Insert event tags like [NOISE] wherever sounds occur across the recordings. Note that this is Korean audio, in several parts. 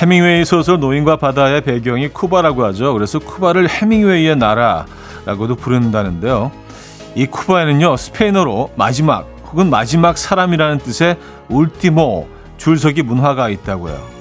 해밍웨이 소설 노인과 바다의 배경이 쿠바라고 하죠. 그래서 쿠바를 해밍웨이의 나라라고도 부른다는데요. 이 쿠바에는요 스페인어로 마지막 혹은 마지막 사람이라는 뜻의 울티모 줄서기 문화가 있다고요.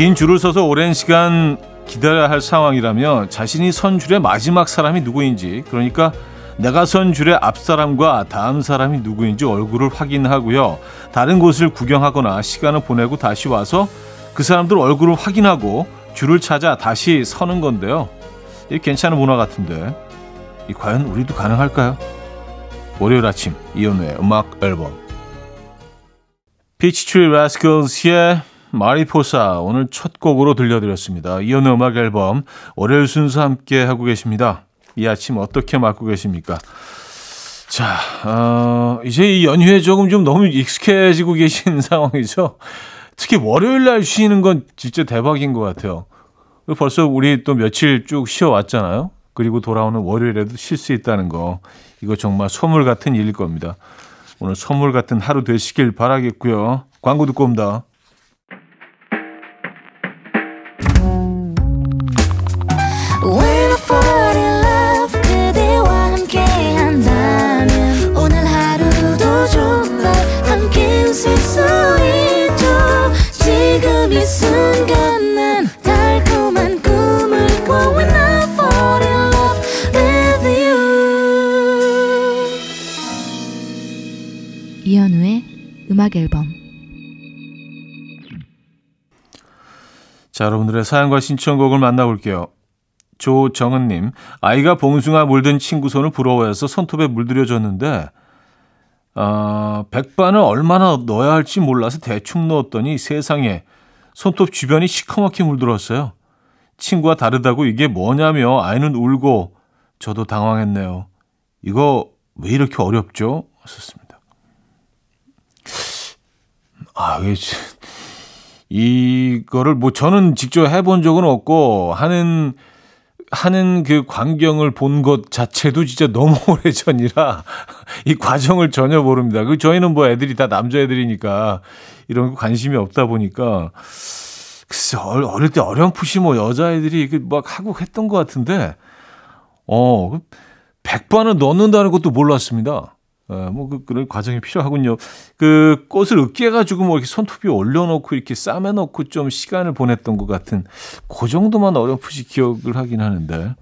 긴 줄을 서서 오랜 시간 기다려야 할 상황이라면 자신이 선 줄의 마지막 사람이 누구인지 그러니까 내가 선 줄의 앞 사람과 다음 사람이 누구인지 얼굴을 확인하고요. 다른 곳을 구경하거나 시간을 보내고 다시 와서 그 사람들 얼굴을 확인하고 줄을 찾아 다시 서는 건데요. 이 괜찮은 문화 같은데 이 과연 우리도 가능할까요? 월요일 아침 이연우의 음악 앨범 피치트리 라스컬스의 Mariposa 오늘 첫 곡으로 들려드렸습니다. 이현우의 음악 앨범 월요일 순서 함께 하고 계십니다. 이 아침 어떻게 맞고 계십니까? 자, 어, 이제 이 연휴에 조금 좀 너무 익숙해지고 계신 [LAUGHS] 상황이죠. 특히 월요일 날 쉬는 건 진짜 대박인 것 같아요. 벌써 우리 또 며칠 쭉 쉬어왔잖아요. 그리고 돌아오는 월요일에도 쉴 수 있다는 거. 이거 정말 선물 같은 일일 겁니다. 오늘 선물 같은 하루 되시길 바라겠고요. 광고 듣고 옵니다. 자, 여러분들의 사연과 신청곡을 만나볼게요. 조정은님, 아이가 봉숭아 물든 친구 손을 부러워해서 손톱에 물들여줬는데, 어, 백반을 얼마나 넣어야 할지 몰라서 대충 넣었더니 세상에 손톱 주변이 시커멓게 물들었어요. 친구와 다르다고 이게 뭐냐며 아이는 울고 저도 당황했네요. 이거 왜 이렇게 어렵죠? 하셨습니다. 아, 이거를 뭐 저는 직접 해본 적은 없고 하는 하는 그 광경을 본 것 자체도 진짜 너무 [LAUGHS] 오래 전이라 이 과정을 전혀 모릅니다. 그 저희는 뭐 애들이 다 남자애들이니까 이런 거 관심이 없다 보니까 글쎄 어릴 때 어렴풋이 뭐 여자애들이 막 하고 했던 것 같은데 어 100번은 넣는다는 것도 몰랐습니다. 어, 뭐 그, 그런 과정이 필요하군요. 그 꽃을 으깨가지고 뭐 이렇게 손톱이 올려놓고 이렇게 싸매놓고 좀 시간을 보냈던 것 같은 그 정도만 어렴풋이 기억을 하긴 하는데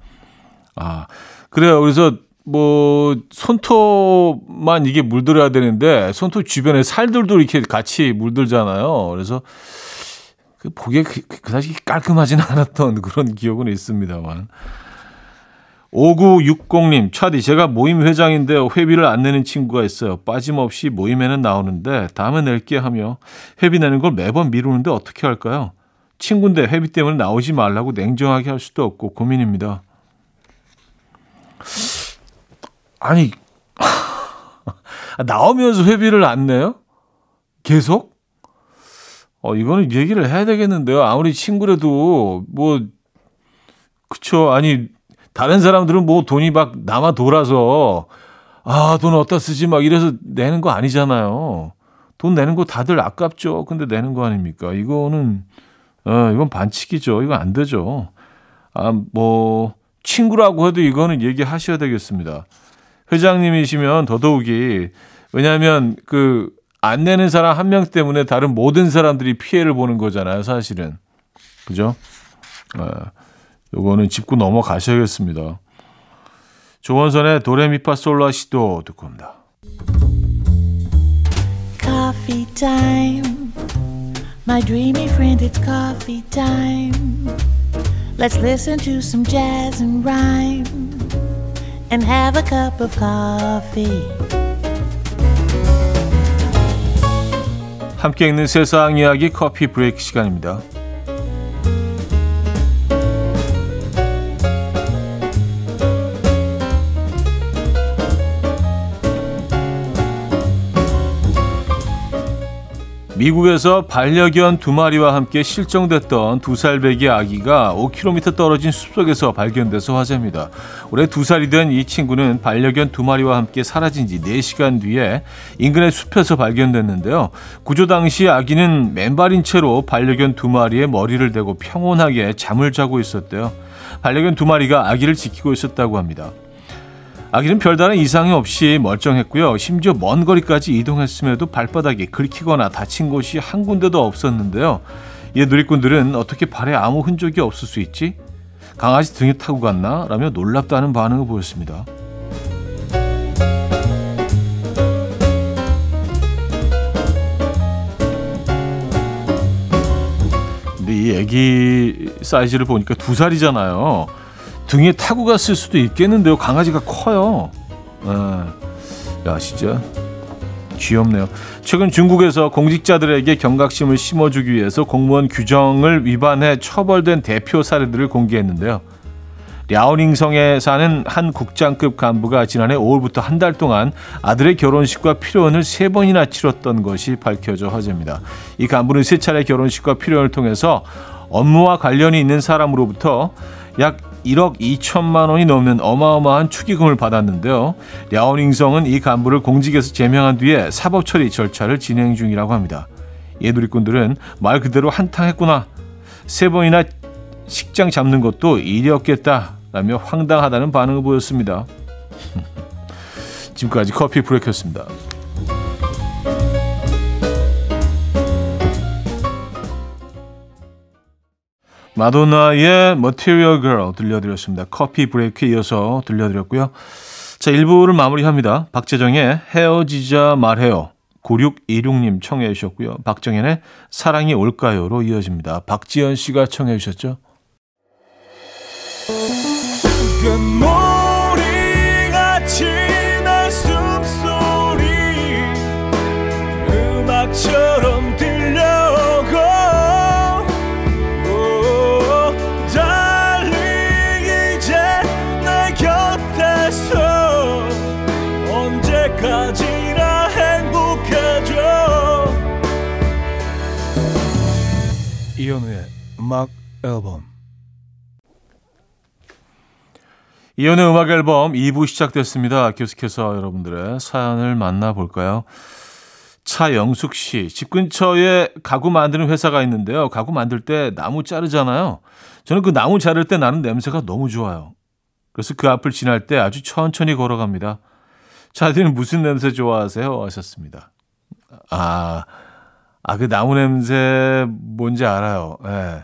아 그래요. 그래서 뭐 손톱만 이게 물들어야 되는데 손톱 주변에 살들도 이렇게 같이 물들잖아요. 그래서 그 보기에 그, 그다지 깔끔하지는 않았던 [LAUGHS] 그런 기억은 있습니다만. 5960님, 차디, 제가 모임 회장인데요. 회비를 안 내는 친구가 있어요. 빠짐없이 모임에는 나오는데 다음에 낼게 하며 회비 내는 걸 매번 미루는데 어떻게 할까요? 친구인데 회비 때문에 나오지 말라고 냉정하게 할 수도 없고 고민입니다. 아니, [LAUGHS] 나오면서 회비를 안 내요? 계속? 어, 이거는 얘기를 해야 되겠는데요. 아무리 친구라도, 뭐, 그쵸. 아니, 다른 사람들은 뭐 돈이 막 남아 돌아서 아, 돈 어디다 쓰지 막 이래서 내는 거 아니잖아요. 돈 내는 거 다들 아깝죠. 근데 내는 거 아닙니까? 이거는 어, 이건 반칙이죠. 이거 안 되죠. 아, 뭐 친구라고 해도 이거는 얘기하셔야 되겠습니다. 회장님이시면 더더욱이 왜냐하면 그 안 내는 사람 한 명 때문에 다른 모든 사람들이 피해를 보는 거잖아요, 사실은. 그죠? 어, 요거는 짚고 넘어가셔야겠습니다. 조원선의 도레미파 솔라 시도 듣고 옵니다. Coffee time. My dreamy friend, it's coffee time. Let's listen to some jazz and rhyme and have a cup of coffee. 함께 읽는 세상 이야기 커피 브레이크 시간입니다. 미국에서 반려견 두 마리와 함께 실종됐던 두 살배기 아기가 5km 떨어진 숲속에서 발견돼서 화제입니다. 올해 두 살이 된 이 친구는 반려견 두 마리와 함께 사라진 지 4시간 뒤에 인근의 숲에서 발견됐는데요. 구조 당시 아기는 맨발인 채로 반려견 두 마리의 머리를 대고 평온하게 잠을 자고 있었대요. 반려견 두 마리가 아기를 지키고 있었다고 합니다. 아기는 별다른 이상이 없이 멀쩡했고요. 심지어 먼 거리까지 이동했음에도 발바닥이 긁히거나 다친 곳이 한 군데도 없었는데요. 이 누리꾼들은 어떻게 발에 아무 흔적이 없을 수 있지? 강아지 등에 타고 갔나? 라며 놀랍다는 반응을 보였습니다. 근데 이 애기 사이즈를 보니까 두 살이잖아요. 등에 타고 갔을 수도 있겠는데요. 강아지가 커요. 네. 야, 진짜 귀엽네요. 최근 중국에서 공직자들에게 경각심을 심어주기 위해서 공무원 규정을 위반해 처벌된 대표 사례들을 공개했는데요. 랴오닝성에 사는 한 국장급 간부가 지난해 5월부터 한 달 동안 아들의 결혼식과 필요원을 세 번이나 치렀던 것이 밝혀져 화제입니다. 이 간부는 세 차례 결혼식과 필요원을 통해서 업무와 관련이 있는 사람으로부터 약 1억 2천만 원이 넘는 어마어마한 축의금을 받았는데요. 랴오닝성은 이 간부를 공직에서 제명한 뒤에 사법 처리 절차를 진행 중이라고 합니다. 예누리꾼들은 말 그대로 한탕했구나. 세 번이나 식장 잡는 것도 일이었겠다라며 황당하다는 반응을 보였습니다. [LAUGHS] 지금까지 커피 브레이크였습니다. 마도나의 Material Girl 들려드렸습니다. 커피 브레이크 이어서 들려드렸고요. 자, 1부를 마무리합니다. 박재정의 헤어지자 말해요. 9626님 청해 주셨고요. 박정현의 사랑이 올까요로 이어집니다. 박지연 씨가 청해 주셨죠. 금 음악 앨범 이현우의 음악 앨범 2부 시작됐습니다. 계속해서 여러분들의 사연을 만나볼까요? 차영숙 씨, 집 근처에 가구 만드는 회사가 있는데요. 가구 만들 때 나무 자르잖아요. 저는 그 나무 자를 때 나는 냄새가 너무 좋아요. 그래서 그 앞을 지날 때 아주 천천히 걸어갑니다. 차디는 무슨 냄새 좋아하세요? 하셨습니다. 아, 아, 그 나무 냄새 뭔지 알아요. 예. 네.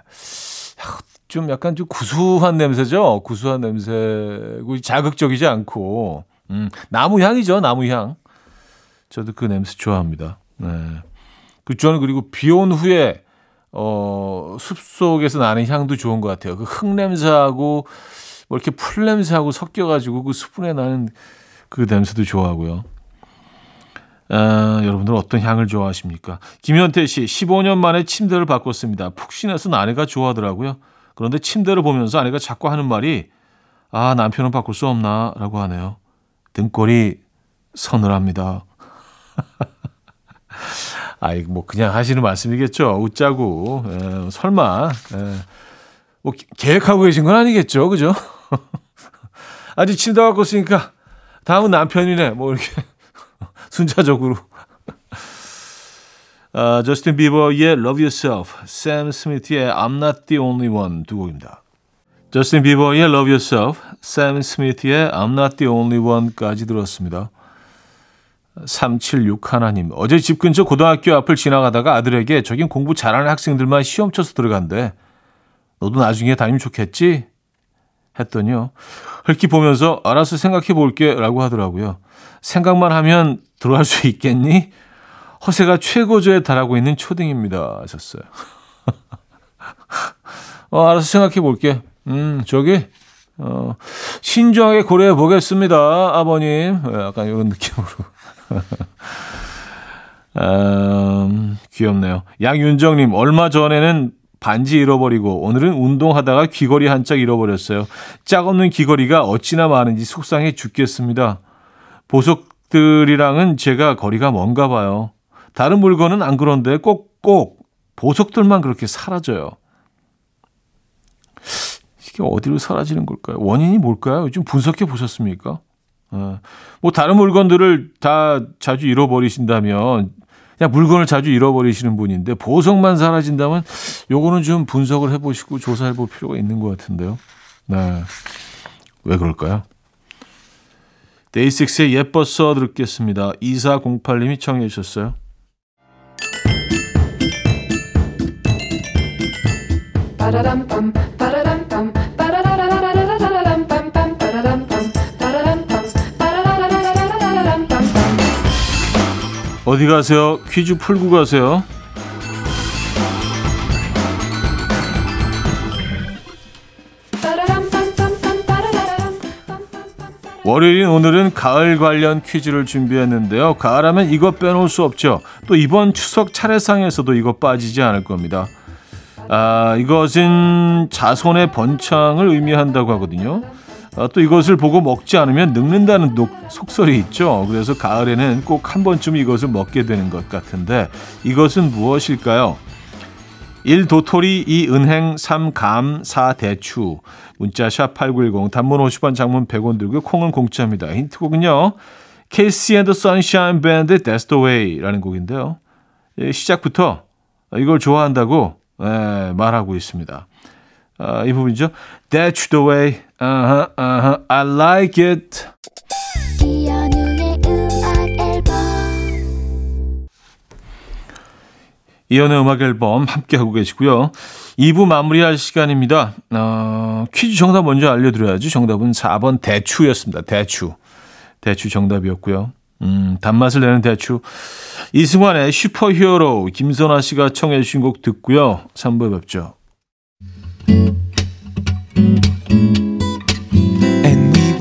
좀 약간 좀 구수한 냄새죠? 구수한 냄새고 자극적이지 않고. 음, 나무 향이죠, 나무 향. 저도 그 냄새 좋아합니다. 네. 그 저는 그리고 비 온 후에 어, 숲 속에서 나는 향도 좋은 것 같아요. 그 흙 냄새하고 뭐 이렇게 풀 냄새하고 섞여가지고 그 수분에 나는 그 냄새도 좋아하고요. 아, 여러분들 어떤 향을 좋아하십니까? 김현태 씨, 15년 만에 침대를 바꿨습니다. 푹신해서 아내가 좋아하더라고요. 그런데 침대를 보면서 아내가 자꾸 하는 말이 아, 남편은 바꿀 수 없나? 라고 하네요. 등골이 서늘합니다. [LAUGHS] 아이, 뭐, 그냥 하시는 말씀이겠죠. 웃자고. 에, 예, 설마, 에, 예. 뭐, 계획하고 계신 건 아니겠죠. 그죠? [LAUGHS] 아직 침대 바꿨으니까 다음은 남편이네. 뭐, 이렇게. [LAUGHS] 순차적으로. [LAUGHS] 아, 저스틴 비버의 Love Yourself, 샘 스미스의 I'm Not The Only One 두 곡입니다. 저스틴 비버의 Love Yourself, 샘 스미스의 I'm Not The Only One까지 들었습니다. 376 하나님, 어제 집 근처 고등학교 앞을 지나가다가 아들에게 저긴 공부 잘하는 학생들만 시험 쳐서 들어간대. 너도 나중에 다니면 좋겠지? 했더니요. 헐키 보면서 알아서 생각해 볼게 라고 하더라고요. 생각만 하면 들어갈 수 있겠니? 허세가 최고조에 달하고 있는 초딩입니다. 하셨어요. [LAUGHS] 어, 알아서 생각해 볼게. 음, 저기, 어, 신중하게 고려해 보겠습니다. 아버님. 네, 약간 이런 느낌으로. [LAUGHS] 음, 귀엽네요. 양윤정님, 얼마 전에는 반지 잃어버리고 오늘은 운동하다가 귀걸이 한짝 잃어버렸어요. 짝 없는 귀걸이가 어찌나 많은지 속상해 죽겠습니다. 보석들이랑은 제가 거리가 먼가 봐요. 다른 물건은 안 그런데 꼭꼭 보석들만 그렇게 사라져요. 이게 어디로 사라지는 걸까요? 원인이 뭘까요? 좀 분석해 보셨습니까? 어, 뭐 다른 물건들을 다 자주 잃어버리신다면 그냥 물건을 자주 잃어버리시는 분인데 보석만 사라진다면 요거는 좀 분석을 해보시고 조사해 볼 필요가 있는 것 같은데요. 네. 왜 그럴까요? 데이식스의 예뻐서 듣겠습니다. 2408님이 청해 주셨어요. 어디 가세요? 퀴즈 풀고 가세요. 월요일인 오늘은 가을 관련 퀴즈를 준비했는데요. 가을하면 이거 빼놓을 수 없죠. 또 이번 추석 차례상에서도 이거 빠지지 않을 겁니다. 아, 이것은 자손의 번창을 의미한다고 하거든요. 아, 또 이것을 보고 먹지 않으면 늙는다는 녹, 속설이 있죠. 그래서 가을에는 꼭 한 번쯤 이것을 먹게 되는 것 같은데 이것은 무엇일까요? 1 도토리, 2 은행, 3 감, 4 대추. 문자 샵8910 단문 50원 장문 100원 들고 콩은 공짜입니다. 힌트곡은요. Sunshine Band That's the Way라는 곡인데요. 예, 시작부터 이걸 좋아한다고 예, 말하고 있습니다. 아, 이 부분이죠. That's. Uh-huh, uh-huh. I like it. 이연의 음악 앨범 함께하고 계시고요. 2부 마무리할 시간입니다. 어, 퀴즈 정답 먼저 알려드려야지. 정답은 4번 대추였습니다. 대추. 대추 정답이었고요. 음, 단맛을 내는 대추. 이승환의 슈퍼 히어로 김선아 씨가 청해 주신 곡 듣고요. 3부에 뵙죠.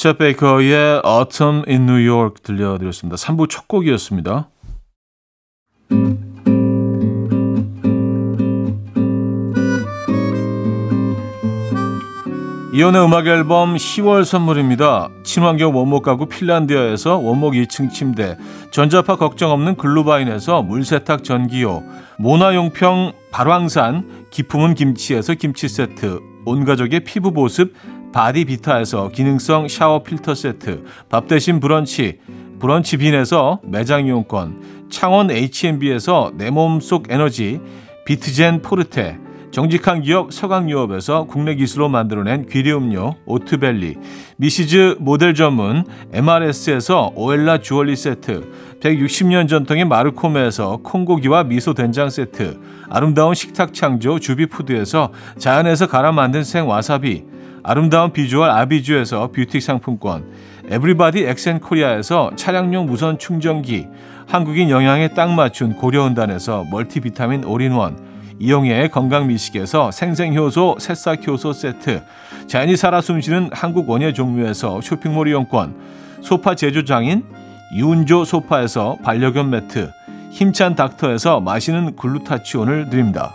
챗 베이커의 Autumn in New York 들려드렸습니다. 3부 첫 곡이었습니다. 이현우의 음악 앨범 10월 선물입니다. 친환경 원목 가구 핀란디아에서 원목 2층 침대, 전자파 걱정 없는 글루바인에서 물세탁 전기요, 모나용평 발왕산 기 품은 김치에서 김치 세트, 온 가족의 피부 보습 바디비타에서 기능성 샤워 필터 세트, 밥 대신 브런치, 브런치 빈에서 매장 이용권, 창원 H&B에서 내 몸속 에너지, 비트젠 포르테, 정직한 기업 서강유업에서 국내 기술로 만들어낸 귀리 음료 오트벨리, Mrs. 모델 전문 MRS에서 오엘라 주얼리 세트, 160년 전통의 마르코메에서 콩고기와 미소 된장 세트, 아름다운 식탁 창조 주비푸드에서 자연에서 갈아 만든 생와사비, 아름다운 비주얼 아비주에서 뷰티 상품권, 에브리바디 엑센코리아에서 차량용 무선 충전기, 한국인 영양에 딱 맞춘 고려원단에서 멀티비타민 올인원, 이용의 건강미식에서 생생효소, 새싹효소 세트, 자연이 살아 숨쉬는 한국 원예 종묘에서 쇼핑몰 이용권, 소파 제조장인 유운조 소파에서 반려견 매트, 힘찬 닥터에서 마시는 글루타치온을 드립니다.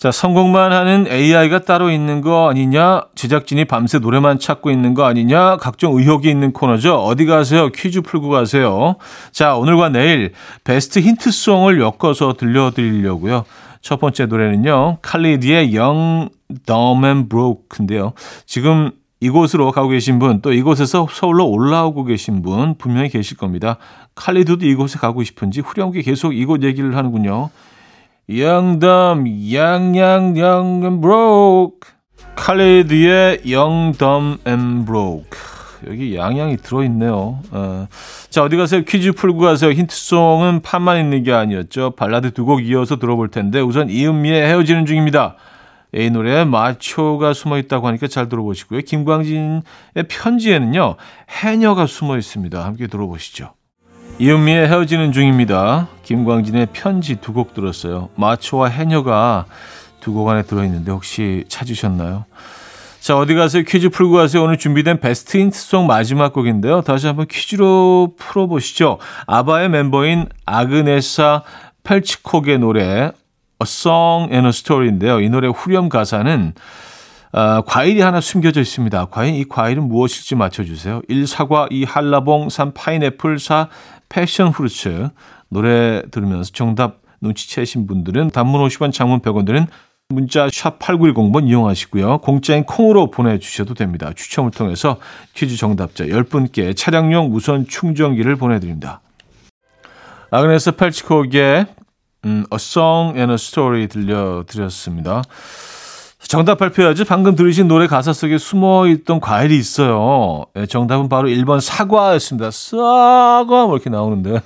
자, 성공만 하는 AI가 따로 있는 거 아니냐? 제작진이 밤새 노래만 찾고 있는 거 아니냐? 각종 의혹이 있는 코너죠. 어디 가세요? 퀴즈 풀고 가세요. 자, 오늘과 내일 베스트 힌트송을 엮어서 들려드리려고요. 첫 번째 노래는요. 칼리디의 Young, Dumb and Broke인데요. 지금 이곳으로 가고 계신 분, 또 이곳에서 서울로 올라오고 계신 분 분명히 계실 겁니다. 칼리드도 이곳에 가고 싶은지 후렴구에 계속 이곳 얘기를 하는군요. Young, young and broke. 칼리드의 dumb and broke. 여기 양양이 들어있네요. 어. 자, 어디 가세요? 퀴즈 풀고 가세요. 힌트송은 판만 있는 게 아니었죠. 발라드 두 곡 이어서 들어볼 텐데 우선 이은미의 헤어지는 중입니다. 이 노래에 마초가 숨어 있다고 하니까 잘 들어보시고요. 김광진의 편지에는요. 해녀가 숨어 있습니다. 함께 들어보시죠. 이은미의 헤어지는 중입니다. 김광진의 편지 두 곡 들었어요. 마초와 해녀가 두 곡 안에 들어있는데 혹시 찾으셨나요? 자, 어디 가세요? 퀴즈 풀고 가세요. 오늘 준비된 베스트 힌트송 마지막 곡인데요. 다시 한번 퀴즈로 풀어보시죠. 아바의 멤버인 아그네사 펠치콕의 노래 A Song and a Story인데요. 이 노래 후렴 가사는 어, 과일이 하나 숨겨져 있습니다. 과연 이 과일은 무엇일지 맞춰주세요. 1. 사과, 2. 한라봉, 3. 파인애플, 4. 패션 후르츠. 노래 들으면서 정답 눈치채신 분들은 단문 50원, 장문 100원들은 문자 샵 8910번 이용하시고요. 공짜인 콩으로 보내주셔도 됩니다. 추첨을 통해서 퀴즈 정답자 10분께 차량용 무선 충전기를 보내드립니다. 아그네스 팔치콕의 음, A Song and a Story 들려드렸습니다. 정답 발표해야지. 방금 들으신 노래 가사 속에 숨어 있던 과일이 있어요. 네, 정답은 바로 1번 사과였습니다. 사과 뭐 이렇게 나오는데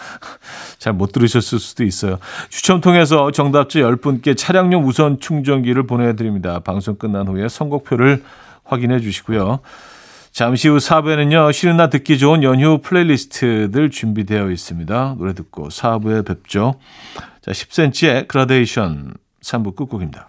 [LAUGHS] 잘 못 들으셨을 수도 있어요. 추첨 통해서 정답자 10분께 차량용 무선 충전기를 보내드립니다. 방송 끝난 후에 선곡표를 확인해 주시고요. 잠시 후 4부에는요. 쉬는 날 듣기 좋은 연휴 playlist들 준비되어 있습니다. 노래 듣고 4부에 뵙죠. 자, 10cm의 그라데이션 3부 끝곡입니다.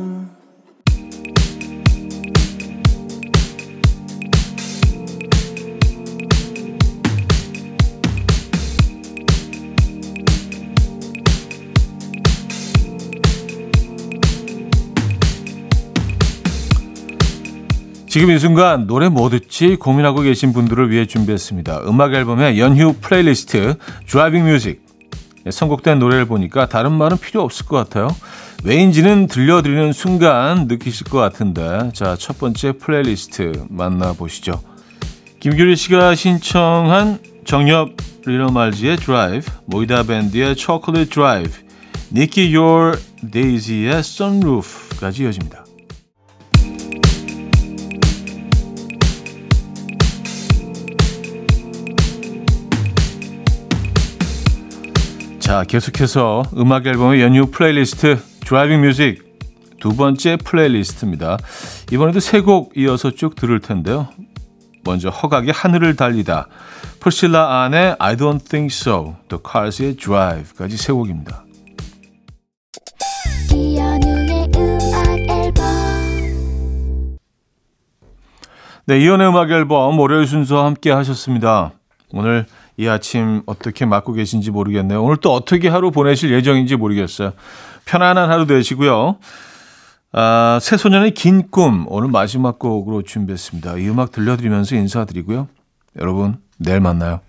지금 이 순간 노래 뭐 듣지 고민하고 계신 분들을 위해 준비했습니다. 음악 앨범의 연휴 플레이리스트 드라이빙 뮤직 선곡된 노래를 보니까 다른 말은 필요 없을 것 같아요. 왜인지는 들려드리는 순간 느끼실 것 같은데 자 첫 번째 플레이리스트 만나보시죠. 김규리 씨가 신청한 정엽 리너말지의 드라이브 모이다 밴드의 초콜릿 드라이브 니키 요어 dazy의 Sunroof까지 이어집니다. 자, 계속해서 음악 앨범의 연휴 playlist driving music 두 번째 playlist입니다. 이번에도 세 곡 이어서 쭉 들을 텐데요. 먼저 허각의 하늘을 달리다, 프리실라 안의 I Don't Think So, 또 Cars의 Drive까지 세 곡입니다. 네, 이연의 음악 앨범 월요일 순서 함께 하셨습니다. 오늘 이 아침 어떻게 맞고 계신지 모르겠네요. 오늘 또 어떻게 하루 보내실 예정인지 모르겠어요. 편안한 하루 되시고요. 아, 새소년의 긴 꿈 오늘 마지막 곡으로 준비했습니다. 이 음악 들려드리면서 인사드리고요. 여러분 내일 만나요.